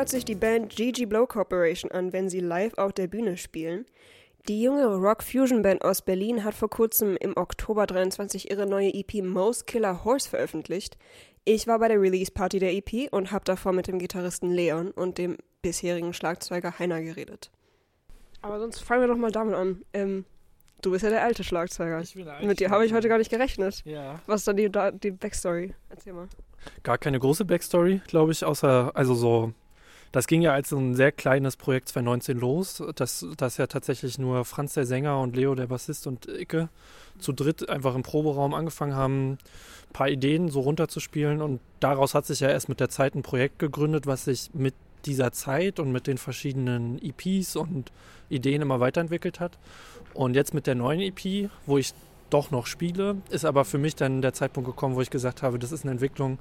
hört sich die Band GG Blow Corporation an, wenn sie live auf der Bühne spielen. Die junge Rock-Fusion-Band aus Berlin hat vor kurzem im Oktober 23 ihre neue EP Most Killer Horse veröffentlicht. Ich war bei der Release-Party der EP und habe davor mit dem Gitarristen Leon und dem bisherigen Schlagzeuger Heiner geredet. Aber sonst fangen wir doch mal damit an. Ähm, du bist ja der alte Schlagzeuger. Ich bin der alte mit dir habe ich heute gar nicht gerechnet. Ja. Was ist dann die, da- die Backstory? Erzähl mal. Gar keine große Backstory, glaube ich, außer, also so, das ging ja als ein sehr kleines Projekt 2019 los, das, das ja tatsächlich nur Franz der Sänger und Leo der Bassist und Icke zu dritt einfach im Proberaum angefangen haben, ein paar Ideen so runterzuspielen und daraus hat sich ja erst mit der Zeit ein Projekt gegründet, was sich mit dieser Zeit und mit den verschiedenen EPs und Ideen immer weiterentwickelt hat. Und jetzt mit der neuen EP, wo ich doch noch spiele, ist aber für mich dann der Zeitpunkt gekommen, wo ich gesagt habe, das ist eine Entwicklung,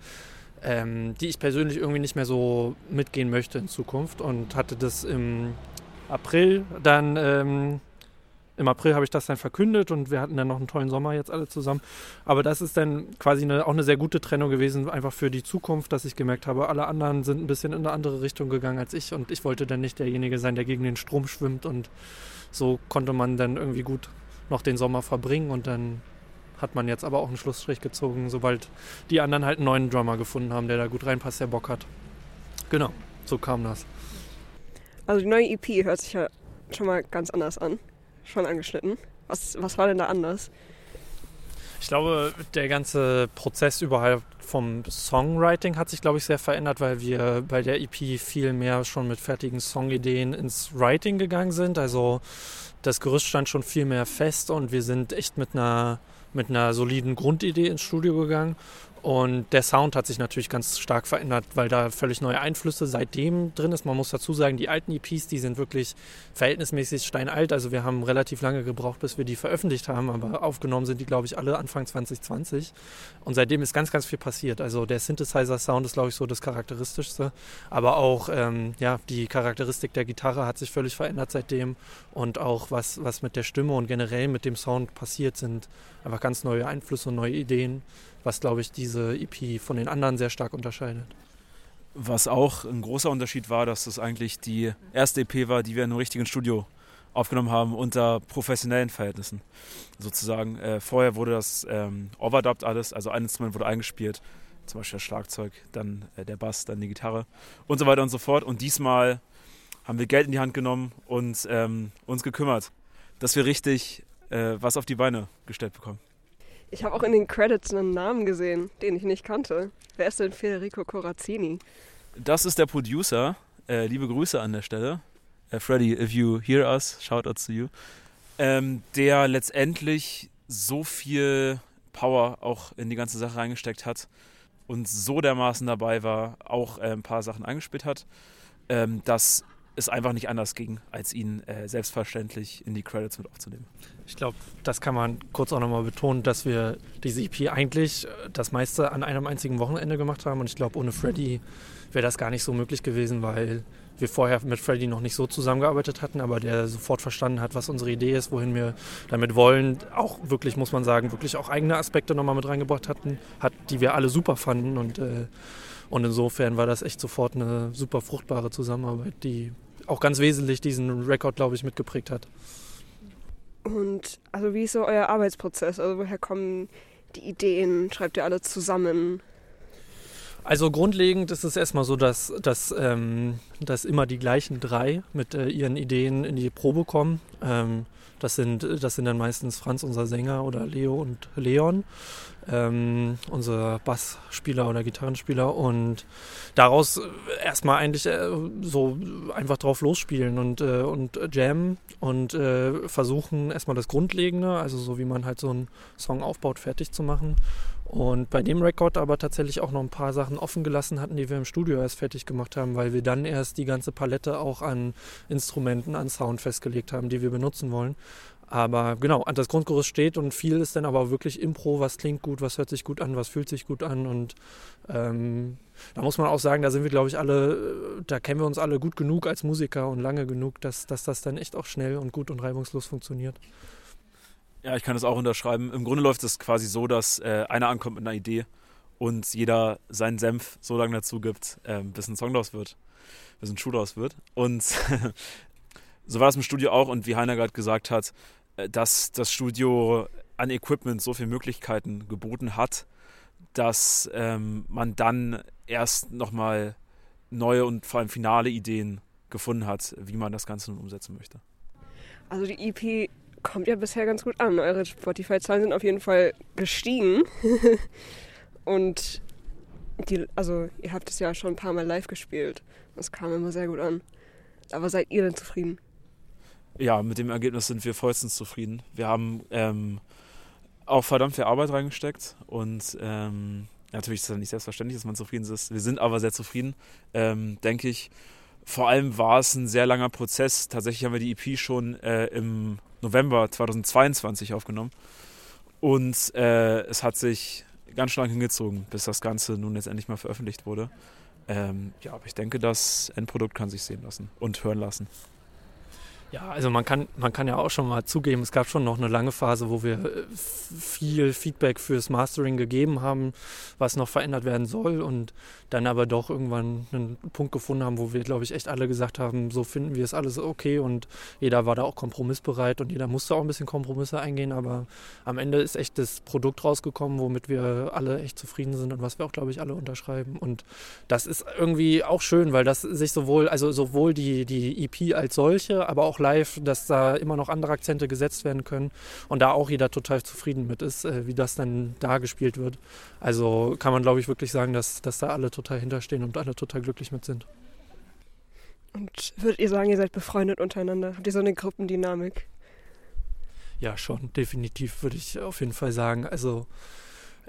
ähm, die ich persönlich irgendwie nicht mehr so mitgehen möchte in Zukunft und hatte das im April dann, ähm, im April habe ich das dann verkündet und wir hatten dann noch einen tollen Sommer jetzt alle zusammen. Aber das ist dann quasi eine, auch eine sehr gute Trennung gewesen, einfach für die Zukunft, dass ich gemerkt habe, alle anderen sind ein bisschen in eine andere Richtung gegangen als ich und ich wollte dann nicht derjenige sein, der gegen den Strom schwimmt und so konnte man dann irgendwie gut noch den Sommer verbringen und dann hat man jetzt aber auch einen Schlussstrich gezogen, sobald die anderen halt einen neuen Drummer gefunden haben, der da gut reinpasst, der Bock hat. Genau, so kam das. Also die neue EP hört sich ja schon mal ganz anders an. Schon angeschnitten. Was, was war denn da anders? Ich glaube, der ganze Prozess überhaupt vom Songwriting hat sich, glaube ich, sehr verändert, weil wir bei der EP viel mehr schon mit fertigen Songideen ins Writing gegangen sind. Also das Gerüst stand schon viel mehr fest und wir sind echt mit einer, mit einer soliden Grundidee ins Studio gegangen. Und der Sound hat sich natürlich ganz stark verändert, weil da völlig neue Einflüsse seitdem drin ist. Man muss dazu sagen, die alten EPs, die sind wirklich verhältnismäßig steinalt. Also wir haben relativ lange gebraucht, bis wir die veröffentlicht haben. Aber aufgenommen sind die, glaube ich, alle Anfang 2020. Und seitdem ist ganz, ganz viel passiert. Also der Synthesizer-Sound ist, glaube ich, so das Charakteristischste. Aber auch ähm, ja, die Charakteristik der Gitarre hat sich völlig verändert seitdem. Und auch was, was mit der Stimme und generell mit dem Sound passiert, sind einfach ganz neue Einflüsse und neue Ideen was, glaube ich, diese EP von den anderen sehr stark unterscheidet. Was auch ein großer Unterschied war, dass das eigentlich die erste EP war, die wir in einem richtigen Studio aufgenommen haben, unter professionellen Verhältnissen. Sozusagen. Äh, vorher wurde das ähm, overdubbed alles, also ein Instrument wurde eingespielt, zum Beispiel das Schlagzeug, dann äh, der Bass, dann die Gitarre und so weiter und so fort. Und diesmal haben wir Geld in die Hand genommen und ähm, uns gekümmert, dass wir richtig äh, was auf die Beine gestellt bekommen. Ich habe auch in den Credits einen Namen gesehen, den ich nicht kannte. Wer ist denn Federico Corazzini? Das ist der Producer. Äh, liebe Grüße an der Stelle. Äh, Freddy, if you hear us, shoutouts to you. Ähm, der letztendlich so viel Power auch in die ganze Sache reingesteckt hat und so dermaßen dabei war, auch äh, ein paar Sachen eingespielt hat, ähm, dass es einfach nicht anders ging, als ihn äh, selbstverständlich in die Credits mit aufzunehmen. Ich glaube, das kann man kurz auch nochmal betonen, dass wir diese EP eigentlich äh, das meiste an einem einzigen Wochenende gemacht haben. Und ich glaube, ohne Freddy wäre das gar nicht so möglich gewesen, weil wir vorher mit Freddy noch nicht so zusammengearbeitet hatten, aber der sofort verstanden hat, was unsere Idee ist, wohin wir damit wollen. Auch wirklich, muss man sagen, wirklich auch eigene Aspekte nochmal mit reingebracht hatten, hat, die wir alle super fanden. Und, äh, und insofern war das echt sofort eine super fruchtbare Zusammenarbeit, die auch ganz wesentlich diesen Rekord, glaube ich, mitgeprägt hat. Und also wie ist so euer Arbeitsprozess? Also woher kommen die Ideen? Schreibt ihr alle zusammen? Also grundlegend ist es erstmal so, dass, dass, ähm, dass immer die gleichen drei mit äh, ihren Ideen in die Probe kommen. Ähm, das, sind, das sind dann meistens Franz, unser Sänger, oder Leo und Leon, ähm, unser Bassspieler oder Gitarrenspieler. Und daraus erstmal eigentlich äh, so einfach drauf losspielen und, äh, und jammen und äh, versuchen erstmal das Grundlegende, also so wie man halt so einen Song aufbaut, fertig zu machen. Und bei dem Rekord aber tatsächlich auch noch ein paar Sachen offen gelassen hatten, die wir im Studio erst fertig gemacht haben, weil wir dann erst die ganze Palette auch an Instrumenten, an Sound festgelegt haben, die wir benutzen wollen. Aber genau, das Grundgerüst steht und viel ist dann aber wirklich Impro, was klingt gut, was hört sich gut an, was fühlt sich gut an. Und ähm, da muss man auch sagen, da sind wir, glaube ich, alle, da kennen wir uns alle gut genug als Musiker und lange genug, dass, dass das dann echt auch schnell und gut und reibungslos funktioniert. Ja, ich kann das auch unterschreiben. Im Grunde läuft es quasi so, dass äh, einer ankommt mit einer Idee und jeder seinen Senf so lange dazu gibt, ähm, bis ein Song draus wird, bis ein Schuh draus wird. Und so war das im Studio auch und wie Heiner gerade gesagt hat, äh, dass das Studio an Equipment so viele Möglichkeiten geboten hat, dass ähm, man dann erst nochmal neue und vor allem finale Ideen gefunden hat, wie man das Ganze nun umsetzen möchte. Also die EP kommt ja bisher ganz gut an. Eure Spotify-Zahlen sind auf jeden Fall gestiegen. und die, also ihr habt es ja schon ein paar Mal live gespielt. Das kam immer sehr gut an. Aber seid ihr denn zufrieden? Ja, mit dem Ergebnis sind wir vollstens zufrieden. Wir haben ähm, auch verdammt viel Arbeit reingesteckt und ähm, natürlich ist es nicht selbstverständlich, dass man zufrieden ist. Wir sind aber sehr zufrieden, ähm, denke ich. Vor allem war es ein sehr langer Prozess. Tatsächlich haben wir die EP schon äh, im November 2022 aufgenommen. Und äh, es hat sich ganz schlank hingezogen, bis das Ganze nun jetzt endlich mal veröffentlicht wurde. Ähm, ja, aber ich denke, das Endprodukt kann sich sehen lassen und hören lassen. Ja, also man kann, man kann ja auch schon mal zugeben, es gab schon noch eine lange Phase, wo wir äh, viel Feedback fürs Mastering gegeben haben, was noch verändert werden soll und dann aber doch irgendwann einen Punkt gefunden haben, wo wir, glaube ich, echt alle gesagt haben, so finden wir es alles okay und jeder war da auch kompromissbereit und jeder musste auch ein bisschen Kompromisse eingehen, aber am Ende ist echt das Produkt rausgekommen, womit wir alle echt zufrieden sind und was wir auch, glaube ich, alle unterschreiben und das ist irgendwie auch schön, weil das sich sowohl, also sowohl die, die EP als solche, aber auch live, dass da immer noch andere Akzente gesetzt werden können und da auch jeder total zufrieden mit ist, äh, wie das dann da gespielt wird. Also kann man, glaube ich, wirklich sagen, dass, dass da alle total hinterstehen und alle total glücklich mit sind. Und würdet ihr sagen, ihr seid befreundet untereinander? Habt ihr so eine Gruppendynamik? Ja, schon, definitiv würde ich auf jeden Fall sagen. Also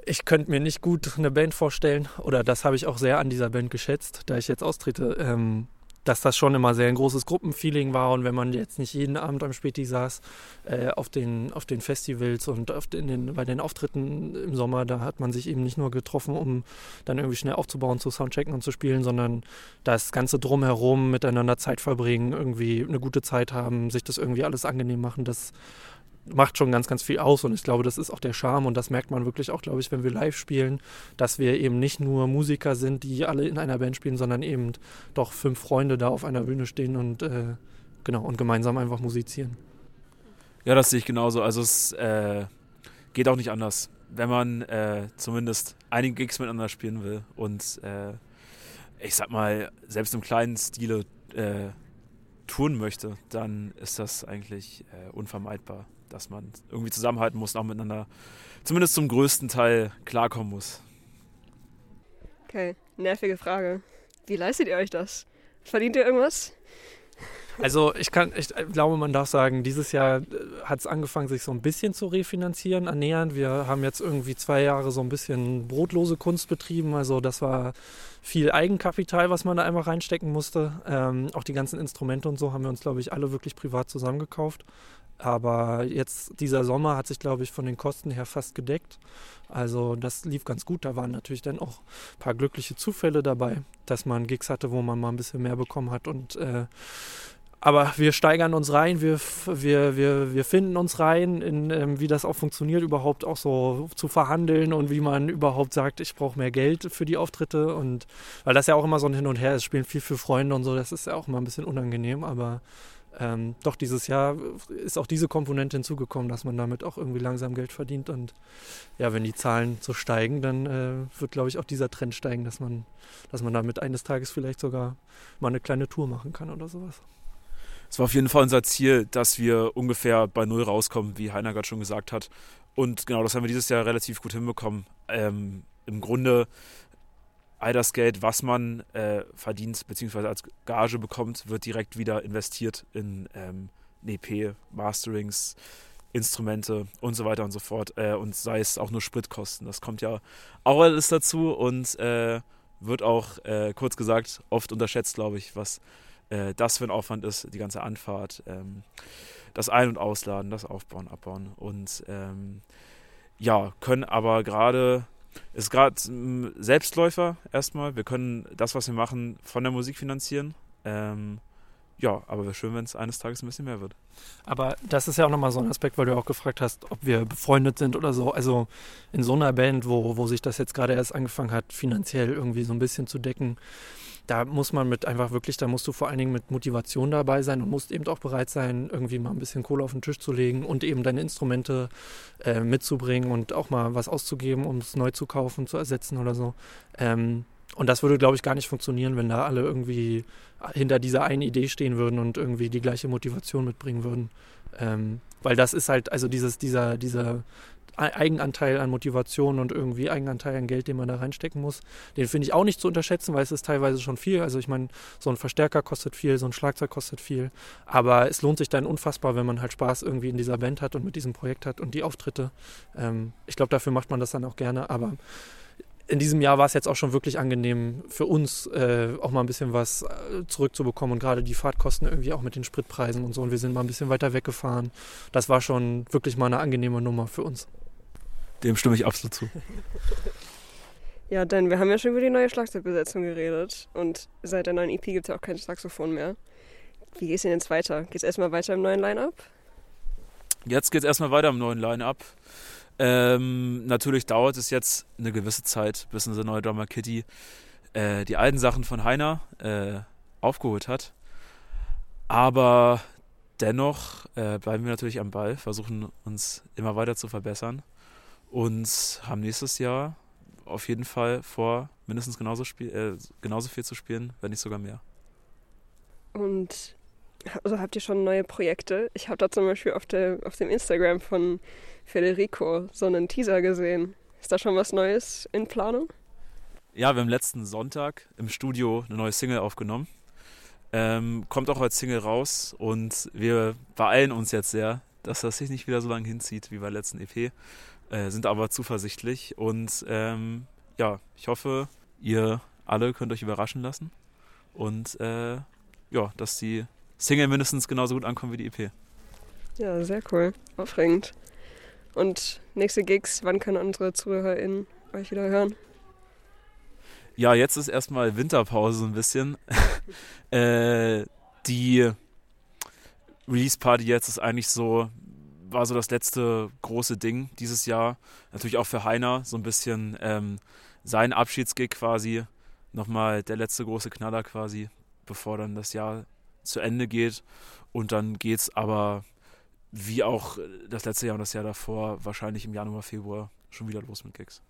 ich könnte mir nicht gut eine Band vorstellen, oder das habe ich auch sehr an dieser Band geschätzt, da ich jetzt austrete. Ähm, dass das schon immer sehr ein großes Gruppenfeeling war und wenn man jetzt nicht jeden Abend am Späti saß äh, auf, den, auf den Festivals und auf den, bei den Auftritten im Sommer, da hat man sich eben nicht nur getroffen, um dann irgendwie schnell aufzubauen, zu Soundchecken und zu spielen, sondern das ganze Drumherum miteinander Zeit verbringen, irgendwie eine gute Zeit haben, sich das irgendwie alles angenehm machen, das macht schon ganz, ganz viel aus und ich glaube, das ist auch der Charme und das merkt man wirklich auch, glaube ich, wenn wir live spielen, dass wir eben nicht nur Musiker sind, die alle in einer Band spielen, sondern eben doch fünf Freunde da auf einer Bühne stehen und äh, genau und gemeinsam einfach musizieren. Ja, das sehe ich genauso. Also es äh, geht auch nicht anders, wenn man äh, zumindest einige Gigs miteinander spielen will und äh, ich sag mal selbst im kleinen Stile äh, tun möchte, dann ist das eigentlich äh, unvermeidbar dass man irgendwie zusammenhalten muss und auch miteinander zumindest zum größten Teil klarkommen muss. Okay, nervige Frage. Wie leistet ihr euch das? Verdient ihr irgendwas? Also ich kann, ich glaube, man darf sagen, dieses Jahr äh, hat es angefangen, sich so ein bisschen zu refinanzieren, ernähren. Wir haben jetzt irgendwie zwei Jahre so ein bisschen brotlose Kunst betrieben. Also das war viel Eigenkapital, was man da einfach reinstecken musste. Ähm, auch die ganzen Instrumente und so haben wir uns, glaube ich, alle wirklich privat zusammengekauft. Aber jetzt dieser Sommer hat sich, glaube ich, von den Kosten her fast gedeckt. Also das lief ganz gut. Da waren natürlich dann auch ein paar glückliche Zufälle dabei, dass man Gigs hatte, wo man mal ein bisschen mehr bekommen hat. Und äh, aber wir steigern uns rein, wir, wir, wir, wir finden uns rein, in ähm, wie das auch funktioniert, überhaupt auch so zu verhandeln und wie man überhaupt sagt, ich brauche mehr Geld für die Auftritte. Und weil das ja auch immer so ein Hin und Her ist, spielen viel für Freunde und so, das ist ja auch immer ein bisschen unangenehm, aber ähm, doch dieses Jahr ist auch diese Komponente hinzugekommen, dass man damit auch irgendwie langsam Geld verdient. Und ja, wenn die Zahlen so steigen, dann äh, wird, glaube ich, auch dieser Trend steigen, dass man, dass man damit eines Tages vielleicht sogar mal eine kleine Tour machen kann oder sowas. Es war auf jeden Fall unser Ziel, dass wir ungefähr bei Null rauskommen, wie Heiner gerade schon gesagt hat. Und genau das haben wir dieses Jahr relativ gut hinbekommen. Ähm, Im Grunde all das Geld, was man äh, verdient bzw. als Gage bekommt, wird direkt wieder investiert in ähm, EP, Masterings, Instrumente und so weiter und so fort. Äh, und sei es auch nur Spritkosten. Das kommt ja auch alles dazu und äh, wird auch, äh, kurz gesagt, oft unterschätzt, glaube ich, was äh, das für ein Aufwand ist, die ganze Anfahrt, ähm, das Ein- und Ausladen, das Aufbauen, Abbauen. Und ähm, ja, können aber gerade ist gerade Selbstläufer erstmal. Wir können das, was wir machen, von der Musik finanzieren. Ähm, ja, aber wäre schön, wenn es eines Tages ein bisschen mehr wird. Aber das ist ja auch nochmal so ein Aspekt, weil du auch gefragt hast, ob wir befreundet sind oder so. Also in so einer Band, wo, wo sich das jetzt gerade erst angefangen hat, finanziell irgendwie so ein bisschen zu decken, da muss man mit einfach wirklich, da musst du vor allen Dingen mit Motivation dabei sein und musst eben auch bereit sein, irgendwie mal ein bisschen Kohle auf den Tisch zu legen und eben deine Instrumente äh, mitzubringen und auch mal was auszugeben, um es neu zu kaufen, zu ersetzen oder so. Ähm, und das würde, glaube ich, gar nicht funktionieren, wenn da alle irgendwie hinter dieser einen Idee stehen würden und irgendwie die gleiche Motivation mitbringen würden. Ähm, weil das ist halt, also dieses, dieser, dieser Eigenanteil an Motivation und irgendwie Eigenanteil an Geld, den man da reinstecken muss. Den finde ich auch nicht zu unterschätzen, weil es ist teilweise schon viel. Also ich meine, so ein Verstärker kostet viel, so ein Schlagzeug kostet viel. Aber es lohnt sich dann unfassbar, wenn man halt Spaß irgendwie in dieser Band hat und mit diesem Projekt hat und die Auftritte. Ähm, ich glaube, dafür macht man das dann auch gerne. Aber in diesem Jahr war es jetzt auch schon wirklich angenehm für uns, äh, auch mal ein bisschen was äh, zurückzubekommen und gerade die Fahrtkosten irgendwie auch mit den Spritpreisen und so. Und wir sind mal ein bisschen weiter weggefahren. Das war schon wirklich mal eine angenehme Nummer für uns. Dem stimme ich absolut zu. Ja, denn wir haben ja schon über die neue Schlagzeugbesetzung geredet und seit der neuen EP gibt es ja auch kein Saxophon mehr. Wie geht es denn jetzt weiter? Geht es erstmal weiter im neuen Line-Up? Jetzt geht es erstmal weiter im neuen Line-Up. Ähm, natürlich dauert es jetzt eine gewisse Zeit, bis unser neuer Drummer Kitty äh, die alten Sachen von Heiner äh, aufgeholt hat. Aber dennoch äh, bleiben wir natürlich am Ball, versuchen uns immer weiter zu verbessern und haben nächstes Jahr auf jeden Fall vor, mindestens genauso, spiel, äh, genauso viel zu spielen, wenn nicht sogar mehr. Und also habt ihr schon neue Projekte? Ich habe da zum Beispiel auf, der, auf dem Instagram von Federico so einen Teaser gesehen. Ist da schon was Neues in Planung? Ja, wir haben letzten Sonntag im Studio eine neue Single aufgenommen. Ähm, kommt auch als Single raus und wir beeilen uns jetzt sehr, dass das sich nicht wieder so lange hinzieht wie bei der letzten EP äh, sind aber zuversichtlich und ähm, ja, ich hoffe, ihr alle könnt euch überraschen lassen und äh, ja, dass die Single mindestens genauso gut ankommen wie die EP. Ja, sehr cool. Aufregend. Und nächste Gigs, wann können unsere ZuhörerInnen euch wieder hören? Ja, jetzt ist erstmal Winterpause so ein bisschen. äh, die Release-Party jetzt ist eigentlich so war so das letzte große Ding dieses Jahr. Natürlich auch für Heiner so ein bisschen ähm, sein Abschiedsgig quasi. Nochmal der letzte große Knaller quasi, bevor dann das Jahr zu Ende geht. Und dann geht es aber, wie auch das letzte Jahr und das Jahr davor, wahrscheinlich im Januar, Februar schon wieder los mit Gigs.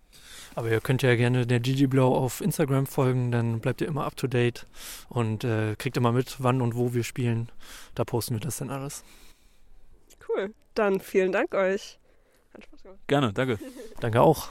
Aber ihr könnt ja gerne der Gigi Blow auf Instagram folgen, dann bleibt ihr immer up to date und äh, kriegt immer mit, wann und wo wir spielen. Da posten wir das dann alles. Cool. Dann vielen Dank euch. Hat Spaß gemacht. Gerne, danke. danke auch.